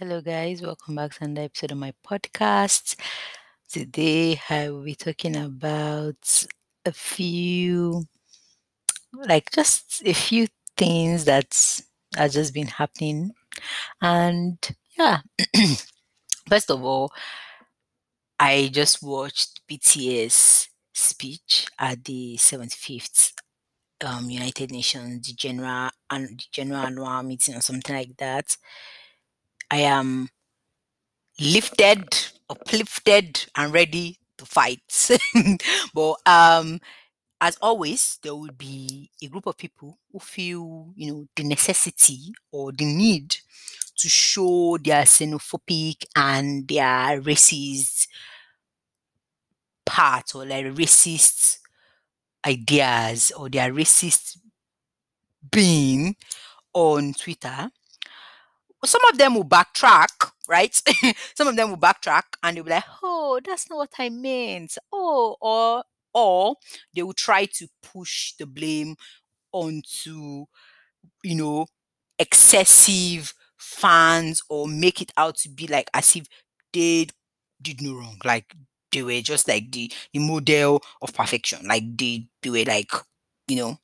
Hello, guys. Welcome back to another episode of my podcast. Today, I will be talking about a few, like just a few things that has just been happening. And yeah, first of all, I just watched BTS speech at the 75th um, United Nations general and general annual meeting or something like that. I am lifted, uplifted, and ready to fight. but um, as always, there will be a group of people who feel, you know, the necessity or the need to show their xenophobic and their racist part or like racist ideas or their racist being on Twitter. Some of them will backtrack, right? Some of them will backtrack and they'll be like, oh, that's not what I meant. Oh, or or they will try to push the blame onto, you know, excessive fans or make it out to be like as if they did no wrong. Like they were just like the, the model of perfection. Like they, they were like, you know,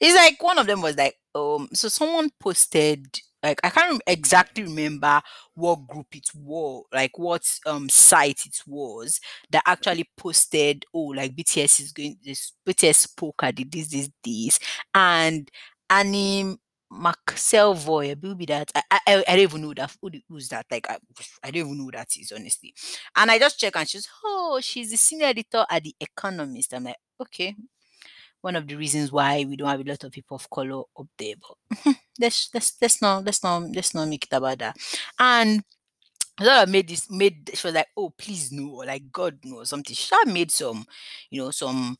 it's like one of them was like, um, so someone posted like I can't exactly remember what group it was, like what um site it was that actually posted, oh, like BTS is going this BTS at the this this this, and Annie McElvoy, will be that? I, I I don't even know that who who's that like I, I don't even know who that is honestly, and I just check and she's oh she's the senior editor at the Economist. I'm like okay, one of the reasons why we don't have a lot of people of color up there. But let's let's let's not let's not let's not make it about that. And Zara made this made she was like, oh please no, or like God no, something. She made some, you know, some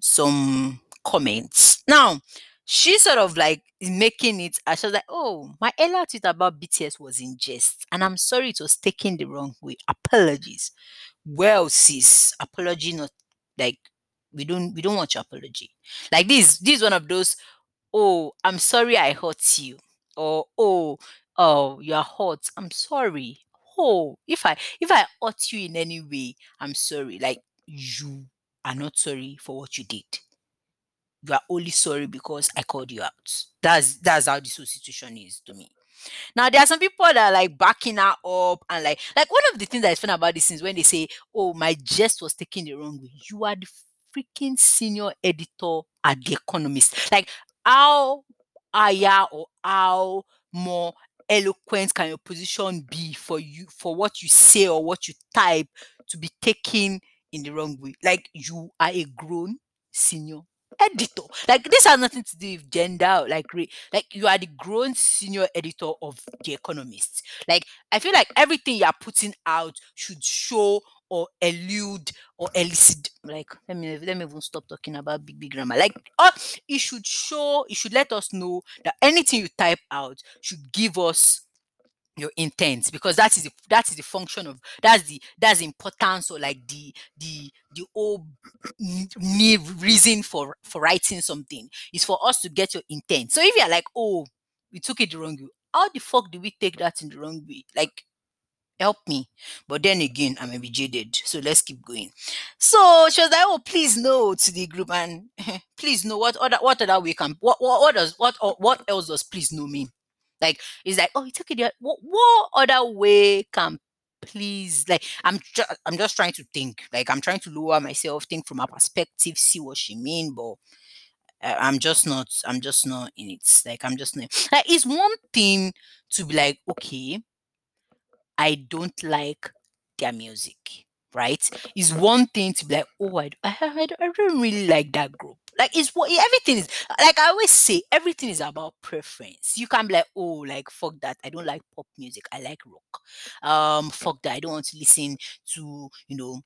some comments. Now she sort of like making it I was like, oh, my earlier tweet about BTS was in jest, and I'm sorry it was taken the wrong way. Apologies. Well, sis, apology not like we don't we don't want your apology. Like this, this is one of those, oh, I'm sorry I hurt you. Or oh, oh, you're hurt. I'm sorry. Oh, if I if I hurt you in any way, I'm sorry. Like you are not sorry for what you did. You are only sorry because I called you out. That's that's how this whole situation is to me. Now there are some people that are like backing her up and like like one of the things that is fun about this is when they say, "Oh, my jest was taken the wrong way." You are the freaking senior editor at The Economist. Like how higher or how more eloquent can your position be for you for what you say or what you type to be taken in the wrong way? Like you are a grown senior editor. Like this has nothing to do with gender, like ra- like you are the grown senior editor of the Economist. Like I feel like everything you are putting out should show or elude or elicit. Like let me let me even stop talking about big big grammar. Like oh, it should show, it should let us know that anything you type out should give us your intent because that is the that is the function of that's the that's the importance or like the the the whole reason for for writing something is for us to get your intent. So if you're like oh we took it the wrong way how the fuck do we take that in the wrong way? Like help me. But then again i may be jaded so let's keep going. So she was like oh please no to the group and please no what other what other way can what what, what does what what else does please no mean like it's like, oh, it's okay. What, what other way can please like I'm just I'm just trying to think. Like I'm trying to lower myself, think from her perspective, see what she mean, but uh, I'm just not I'm just not in it. Like I'm just not like it's one thing to be like, okay, I don't like their music, right? It's one thing to be like, oh, I, I, I don't really like that group. Like, it's what everything is like. I always say, everything is about preference. You can be like, oh, like fuck that. I don't like pop music. I like rock. Um, fuck that. I don't want to listen to you know.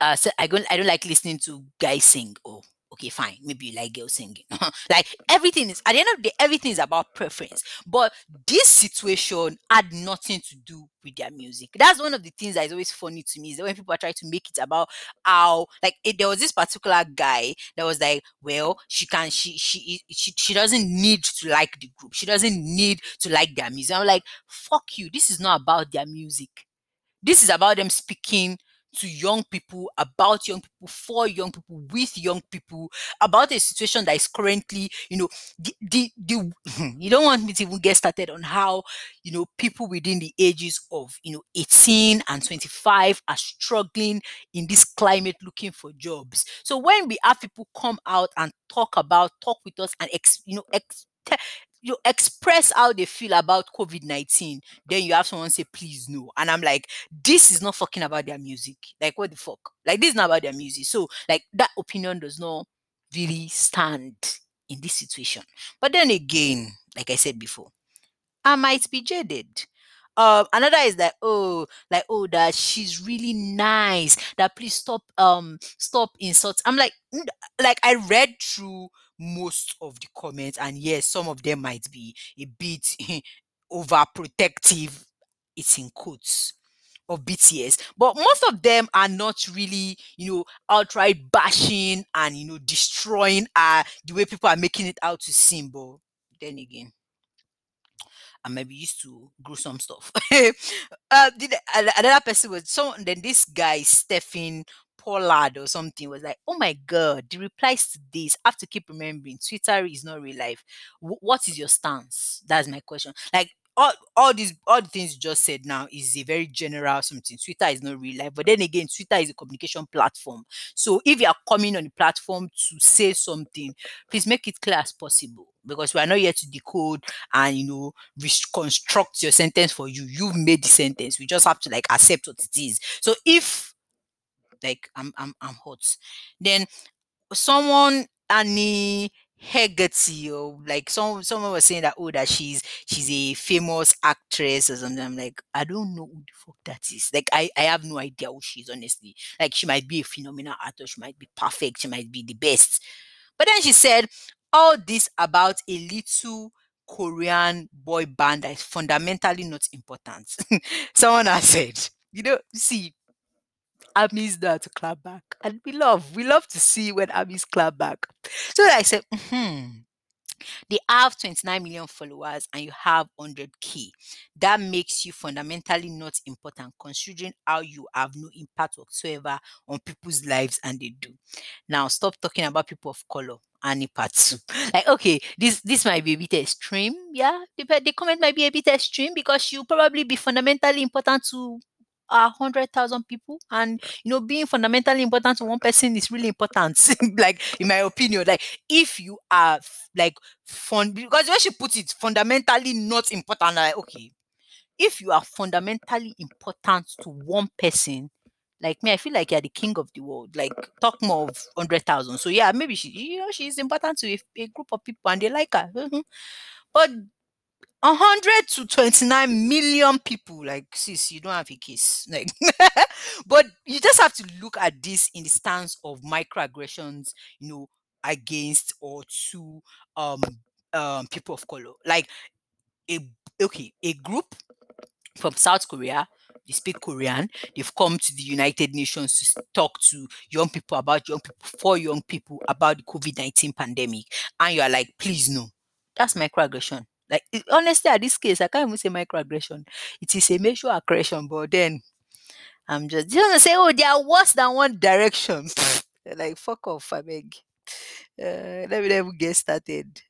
Uh, so I don't I don't like listening to guys sing. Oh, okay, fine, maybe you like girl singing. like everything is at the end of the day, everything is about preference. But this situation had nothing to do with their music. That's one of the things that is always funny to me is that when people are trying to make it about how like it, there was this particular guy that was like, well, she can she she she she doesn't need to like the group. She doesn't need to like their music. I'm like, fuck you. This is not about their music. This is about them speaking to young people, about young people, for young people, with young people, about a situation that is currently, you know, the, the, the you don't want me to even get started on how, you know, people within the ages of, you know, 18 and 25 are struggling in this climate looking for jobs. So when we have people come out and talk about, talk with us and, ex, you know, ex, you express how they feel about COVID 19, then you have someone say, please no. And I'm like, this is not fucking about their music. Like, what the fuck? Like, this is not about their music. So, like, that opinion does not really stand in this situation. But then again, like I said before, I might be jaded. Um, another is that oh, like oh, that she's really nice. That please stop, um, stop insults. I'm like, like I read through most of the comments, and yes, some of them might be a bit overprotective. It's in quotes of BTS, but most of them are not really, you know, outright bashing and you know destroying uh the way people are making it out to seem. But then again, I might be used to gruesome stuff. uh, did, another person was so then this guy Stephen Pollard or something was like, oh my god, the replies to this. I have to keep remembering Twitter is not real life. W- what is your stance? That's my question. Like all, all these all the things you just said now is a very general something. Twitter is not real life, but then again, Twitter is a communication platform. So if you are coming on the platform to say something, please make it clear as possible because we are not here to decode and you know reconstruct your sentence for you. You've made the sentence. We just have to like accept what it is. So if like I'm I'm I'm hot, then someone Annie Hegarty or like some someone was saying that oh that she's she's a famous actress or something. I'm like, I don't know who the fuck that is. Like I, I have no idea who she is, honestly. Like she might be a phenomenal actor, she might be perfect, she might be the best. But then she said all this about a little Korean boy band that is fundamentally not important. Someone has said, you know, see, armies to clap back. And we love, we love to see when armies clap back. So I said, hmm, they have 29 million followers and you have 100k. That makes you fundamentally not important considering how you have no impact whatsoever on people's lives and they do. Now stop talking about people of color and two. Like, okay, this this might be a bit extreme. Yeah, the, the comment might be a bit extreme because you probably be fundamentally important to a hundred thousand people, and you know, being fundamentally important to one person is really important. like, in my opinion, like if you are like fun because when she put it fundamentally not important, like okay, if you are fundamentally important to one person, like me, I feel like you're the king of the world. Like talk more of hundred thousand. So yeah, maybe she, you know, she's important to a, a group of people and they like her. But 100 to 29 million people like sis you don't have a case like but you just have to look at this in the stance of microaggressions you know against or to um um people of color. Like a okay a group from south korea they speak korean they've come to the united nations to talk to young people about young people for young people about the covid-19 pandemic and you are like please no. That's microaggression like honestly, at this case, I can't even say microaggression. It is a major aggression, but then I'm just just gonna say, oh, they are worse than one direction. like fuck off, I beg. Uh, let me never get started.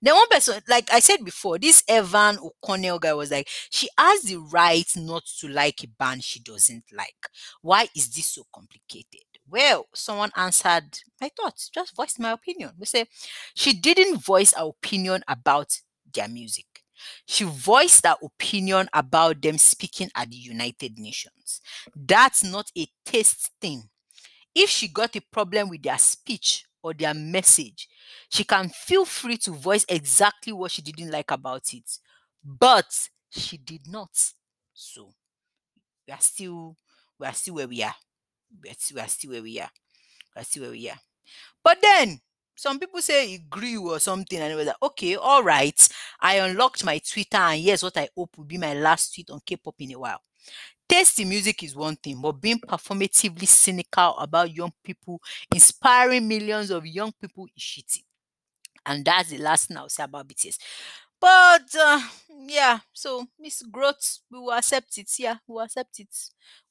Then one person, like I said before, this Evan O'Connell guy was like, she has the right not to like a band she doesn't like. Why is this so complicated? Well, someone answered my thoughts, just voiced my opinion. We say she didn't voice her opinion about their music. She voiced her opinion about them speaking at the United Nations. That's not a taste thing. If she got a problem with their speech or their message, she can feel free to voice exactly what she didn't like about it. But she did not. So we are still we are still where we are. We are still, we are still where we are. We are still where we are. But then some people say it grew or something, and it was like, okay, all right. I unlocked my Twitter, and here's what I hope will be my last tweet on K-pop in a while. Tasty music is one thing, but being performatively cynical about young people, inspiring millions of young people is shitty. And that's the last thing I'll say about BTS. But uh, yeah, so Miss Growth, we will accept it. Yeah, we will accept it.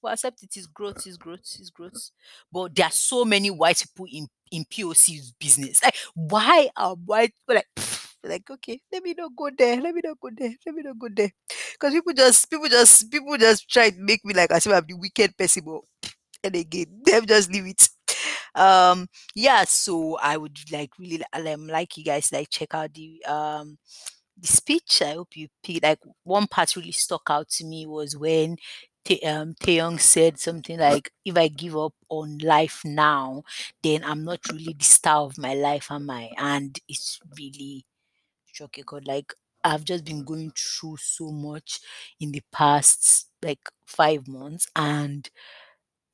We'll accept it is growth, is growth, is growth. But there are so many white people in in POC business. Like, why are white like like okay, let me not go there, let me not go there, let me not go there. Because people just people just people just try to make me like as if I'm the wicked person, but and again, them just leave it. Um yeah, so I would like really um, like you guys like check out the um the speech. I hope you pick like one part really stuck out to me was when Tae um, Taehyung said something like, "If I give up on life now, then I'm not really the star of my life, am I?" And it's really shocking. God, like I've just been going through so much in the past like five months, and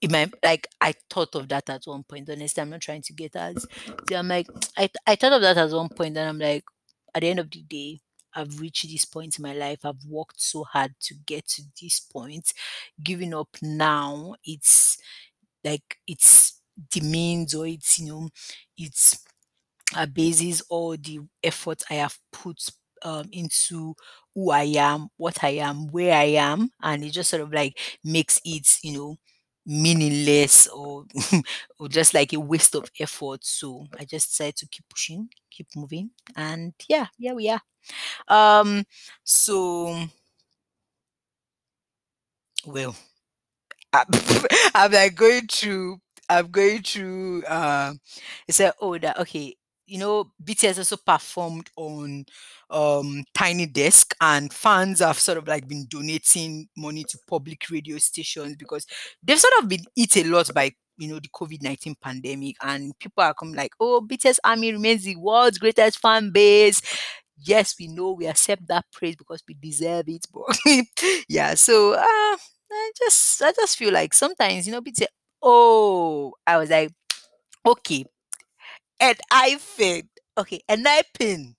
in my like I thought of that at one point. Honestly, I'm not trying to get as I'm like I I thought of that at one point, and I'm like, at the end of the day, I've reached this point in my life. I've worked so hard to get to this point. Giving up now, it's like it's the means or it's you know, it's a basis all the effort I have put um, into who I am, what I am, where I am, and it just sort of like makes it, you know, meaningless or or just like a waste of effort. So I just decided to keep pushing, keep moving, and yeah, yeah, we are. Um, so well, I'm, I'm like going through. I'm going through. Uh, it's like oh that okay. You know, BTS also performed on um Tiny Desk, and fans have sort of like been donating money to public radio stations because they've sort of been hit a lot by you know the COVID nineteen pandemic, and people are coming like, oh, BTS Army remains the world's greatest fan base yes, we know we accept that praise because we deserve it. But yeah, so uh, I just I just feel like sometimes you know, BTS. Oh, I was like, okay, and I think okay, and I pin.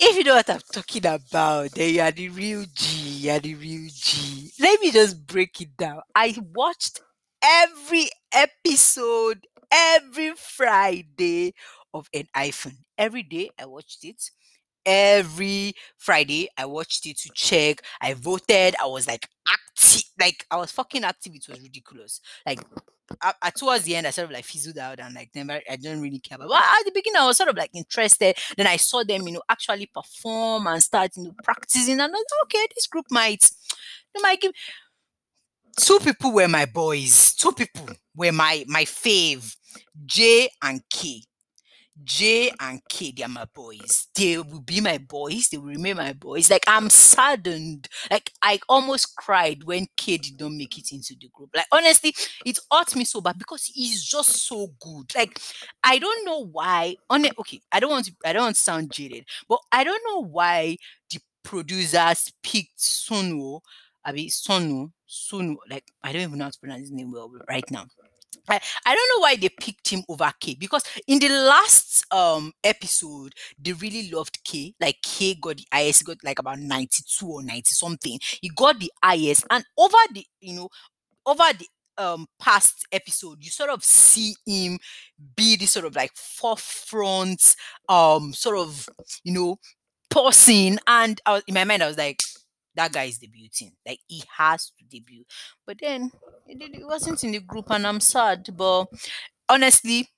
If you know what I'm talking about, then you are the real G. You are the real G. Let me just break it down. I watched every episode every Friday of an I-LAND. Every day I watched it. Every Friday I watched it to check. I voted. I was like active. Like I was fucking active. It was ridiculous. Like I, I, towards the end, I sort of like fizzled out and like never, I didn't really care. But at ah, the beginning, I was sort of like interested. Then I saw them, you know, actually perform and start, you know, practicing. And I was okay, this group might, they might give. Two people were my boys. Two people were my my fave, J and K. J and K, they are my boys. They will be my boys. They will remain my boys. Like I'm saddened. Like I almost cried when K did not make it into the group. Like honestly, it hurt me so bad because he's just so good. Like I don't know why. On okay, I don't want to. I don't want to sound jaded, but I don't know why the producers picked Sunoo. I mean Sunoo. Sunoo. Like I don't even know how to pronounce his name well right now. I, I don't know why they picked him over K because in the last um episode they really loved K. Like K got the IS, got like about 92 or 90 something. He got the IS, and over the you know, over the um past episode, you sort of see him be the sort of like forefront, um, sort of, you know, person. And I was in my mind, I was like, that guy is debuting. Like he has to debut. But then it, it wasn't in the group, and I'm sad. But honestly,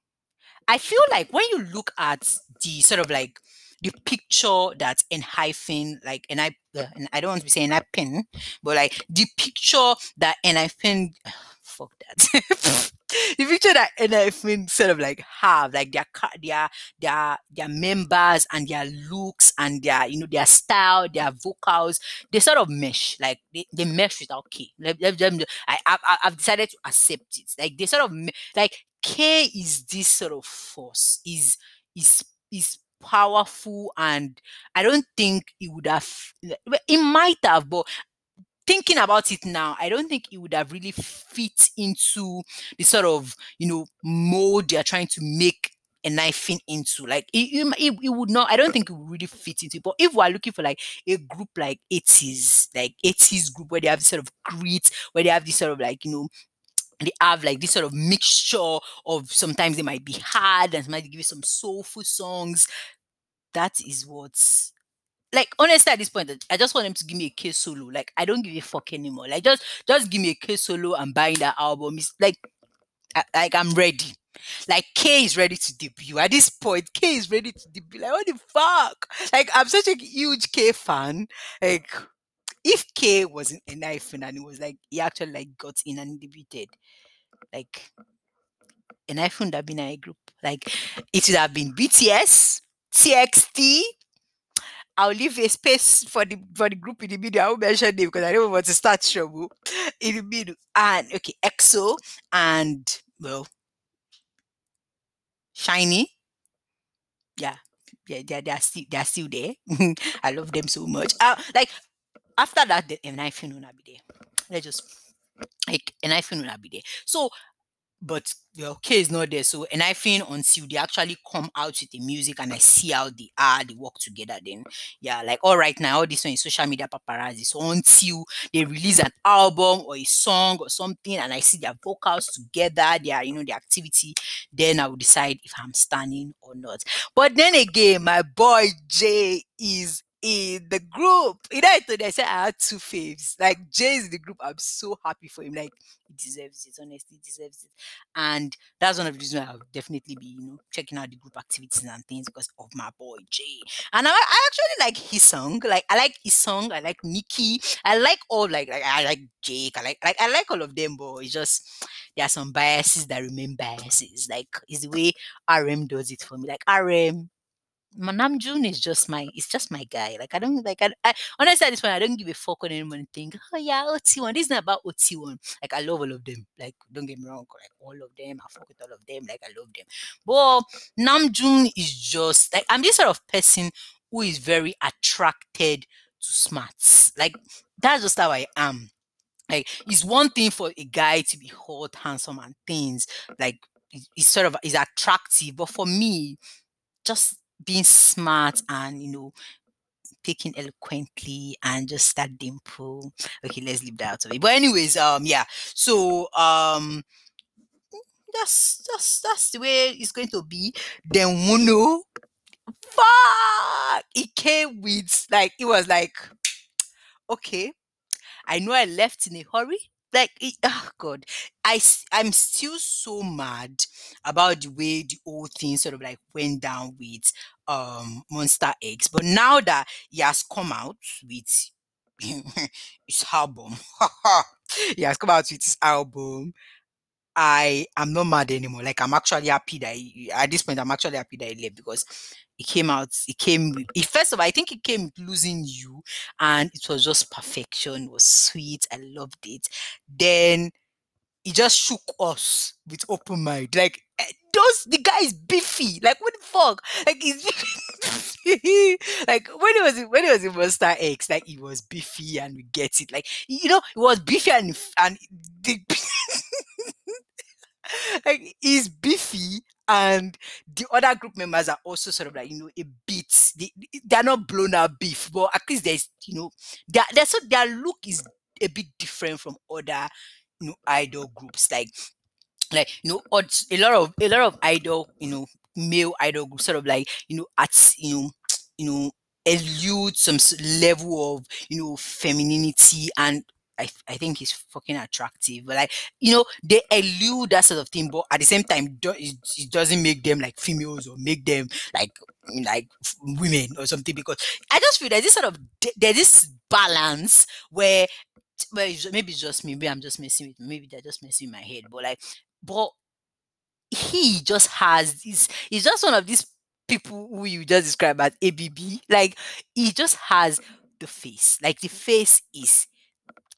I feel like when you look at the sort of like the picture that hyphen like and I and I don't want to be saying ENHYPEN, but like the picture that ENHYPEN fuck that. the picture that ENHYPEN sort of like have, like their their their their members and their looks and their you know their style, their vocals, they sort of mesh. Like they, they mesh without K. Let, let them, I, I I've decided to accept it. Like they sort of like K is this sort of force. Is is is powerful and I don't think it would have it might have, but thinking about it now, I don't think it would have really fit into the sort of you know mold they are trying to make Enhypen into. Like it, it, it, would not. I don't think it would really fit into. It. But if we're looking for like a group like ATEEZ, like ATEEZ group where they have this sort of grit, where they have this sort of like you know they have like this sort of mixture of sometimes they might be hard and might give you some soulful songs. That is what's like honestly at this point I just want him to give me a K solo. Like I don't give a fuck anymore. Like just just give me a K solo and buying that album. It's like I, like I'm ready. Like K is ready to debut. At this point, K is ready to debut. Like what the fuck? Like I'm such a huge K fan. Like if K wasn't a knife and it was like he actually like got in and debuted, like an iPhone that been a group. Like it would have been BTS, TXT. I'll leave a space for the for the group in the middle. I won't mention them because I don't want to start trouble in the middle. And okay, EXO and well, SHINee. Yeah, yeah, they're, they're still they're still there. I love them so much. Uh, like after that, the Enhypen will not be there. Let's just like Enhypen will not be there. So but the okay is not there. So Enhypen until they actually come out with the music and I see how they are, they work together. Then yeah, like all right now, all this one is social media paparazzi. So until they release an album or a song or something, and I see their vocals together, their you know the activity, then I will decide if I'm standing or not. But then again, my boy Jay is in the group. You know, I told you, I said I had two faves. Like Jay is the group. I'm so happy for him. Like he deserves it. Honestly, deserves it. And that's one of the reasons I'll definitely be, you know, checking out the group activities and things because of my boy Jay. And I, I actually like his song. Like I like his song. I like Ni-ki. I like all like, like I like Jake. I like like I like all of them, but it's just there are some biases that remain biases. Like it's the way RM does it for me. Like RM Namjoon is just my it's just my guy. Like I don't like I, I honestly at this point I don't give a fuck on anyone think, oh yeah, OT1. This is not about OT1. Like I love all of them. Like don't get me wrong, like all of them, I fuck with all of them, like I love them. But Namjoon is just like I'm this sort of person who is very attracted to smarts. Like that's just how I am. Like it's one thing for a guy to be hot, handsome, and things like it's sort of is attractive, but for me, just being smart and you know speaking eloquently and just that dimple. Okay, let's leave that out of it. But anyways, um, yeah. So um, that's that's that's the way it's going to be. Then Wonho, fuck, it came with like it was like, okay, I know I left in a hurry, like oh god i i'm still so mad about the way the whole thing sort of like went down with um Monsta X but now that he has come out with his album he has come out with his album I am not mad anymore. Like I'm actually happy that he, at this point I'm actually happy that he left because it came out. It came. It, first of all, I think it came losing you, and it was just perfection. It was sweet. I loved it. Then he just shook us with open mind. Like eh, those the guy is beefy. Like what the fuck? Like he's like when it was when it was in Monsta X, like he was beefy and we get it. Like you know, it was beefy and and the like he's beefy and the other group members are also sort of like you know a bit they, they're not blown out beef but at least there's you know their, their, so their look is a bit different from other you know idol groups. Like like you know a lot of a lot of idol you know male idol groups sort of like you know at you know you know elude some level of you know femininity and I, I think he's fucking attractive. But like, you know, they elude that sort of thing, but at the same time, it, it doesn't make them like females or make them like mm, like women or something. Because I just feel there's this sort of there's this balance where well, maybe it's just me. Maybe I'm just messing with. Maybe they're just messing my head. But like, but he just has. He's he's just one of these people who you just describe as ABB. Like he just has the face. Like the face is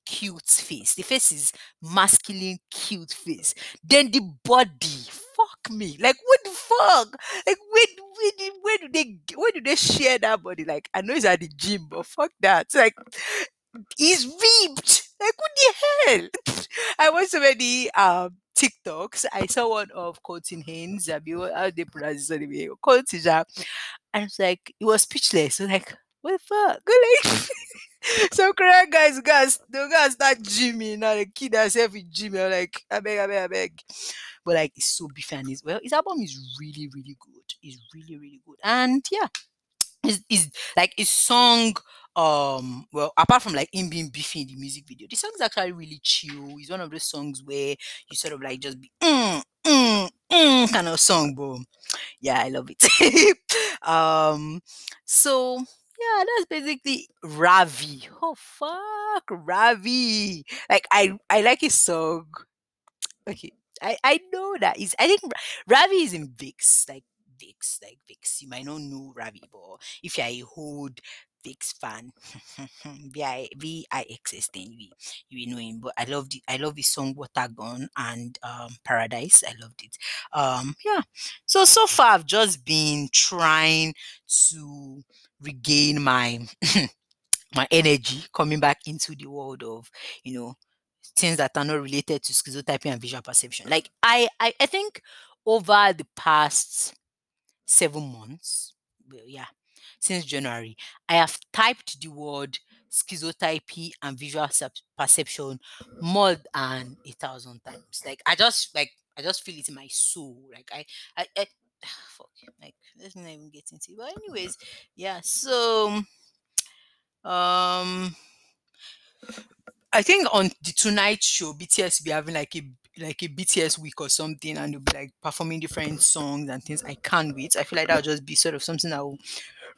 cute face. The face is masculine, cute face. Then the body, fuck me. Like what the fuck? Like where, where, where do they where do they share that body? Like I know it's at the gym, but fuck that. Like he's ripped. Like what the hell? I watched so many um TikToks. I saw one of Colton Haynes. I mean, how they pronounce it anyway? Colton, ja. and it's like it was speechless. So like, what the fuck? Like, so Korean guys, guys, the guys that Jimmy, now. The kid is gymming. I'm like, I beg, I beg, I beg. But like, it's so beefy and it's well. His album is really, really good. It's really, really good. And yeah, is like his song um well apart from like him being beefy in the music video the song is actually really chill it's one of those songs where you sort of like just be mm, mm, mm, kind of song but yeah i love it um so yeah that's basically ravi oh fuck ravi like i i like his song okay i i know that is i think ravi is in VIXX like VIXX, like VIXX. You might not know Ravi, but if you're a Hold VIXX fan, V I V I X S then you you will know him. But I love the I love his song Water and um Paradise. I loved it. Um yeah. So so far I've just been trying to regain my my energy coming back into the world of you know things that are not related to schizotypy and visual perception. Like I I, I think over the past seven months, well, yeah, since January, I have typed the word schizotypy and visual perception more than a thousand times. Like I just like I just feel it in my soul. Like I I, I fuck like let's not even get into it. But anyways, yeah. So um I think on the Tonight Show, BTS be having like a like a BTS week or something, and they'll be like performing different songs and things. I can't wait. I feel like that'll just be sort of something that will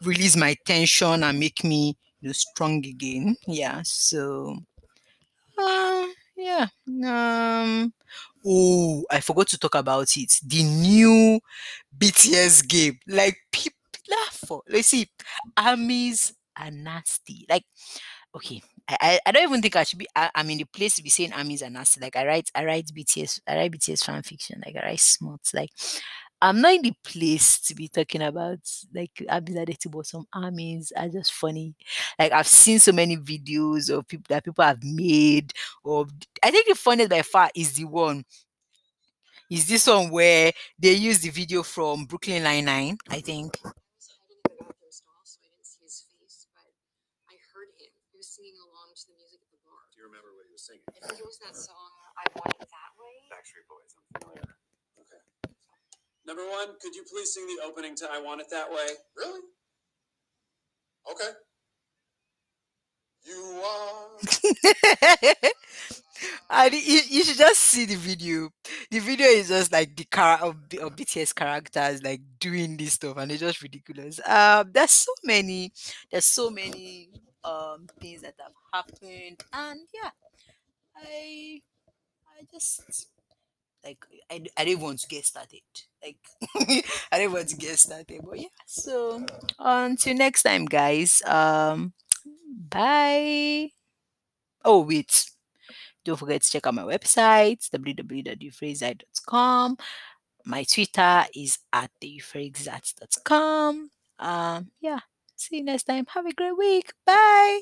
release my tension and make me you know strong again. Yeah. So, uh, yeah. Um. Oh, I forgot to talk about it. The new BTS game, like people laugh for. Let's see, armies are nasty. Like, okay, I, I, don't even think I should be. I, I'm in the place to be saying armies are nasty. Like I write, I write BTS, I write BTS fan fiction. Like I write smart. Like I'm not in the place to be talking about like armies are dirty, but some armies are just funny. Like I've seen so many videos of people that people have made. Or I think the funniest by far is the one. Is this one where they use the video from Brooklyn Nine Nine? I think I was hiding in the bathroom stall, so I didn't see his face, but I heard him. He was singing along to the music at the bar. Do you remember what he was singing? I think it was that song, I Want It That Way. Backstreet Boys. I'm familiar. Okay. Number one, could you please sing the opening to "I Want It That Way"? Really? Okay. You are. and you, you should just see the video. The video is just like the car of, of BTS characters like doing this stuff, and it's just ridiculous. Um, there's so many, there's so many um things that have happened, and yeah, I, I just like I, I didn't want to get started. Like I didn't want to get started, but yeah. So until next time, guys. Um, bye. Oh wait. Don't forget to check out my website, www.ufraisei.com. My Twitter is at theufraisat.com. Um, yeah. See you next time. Have a great week. Bye.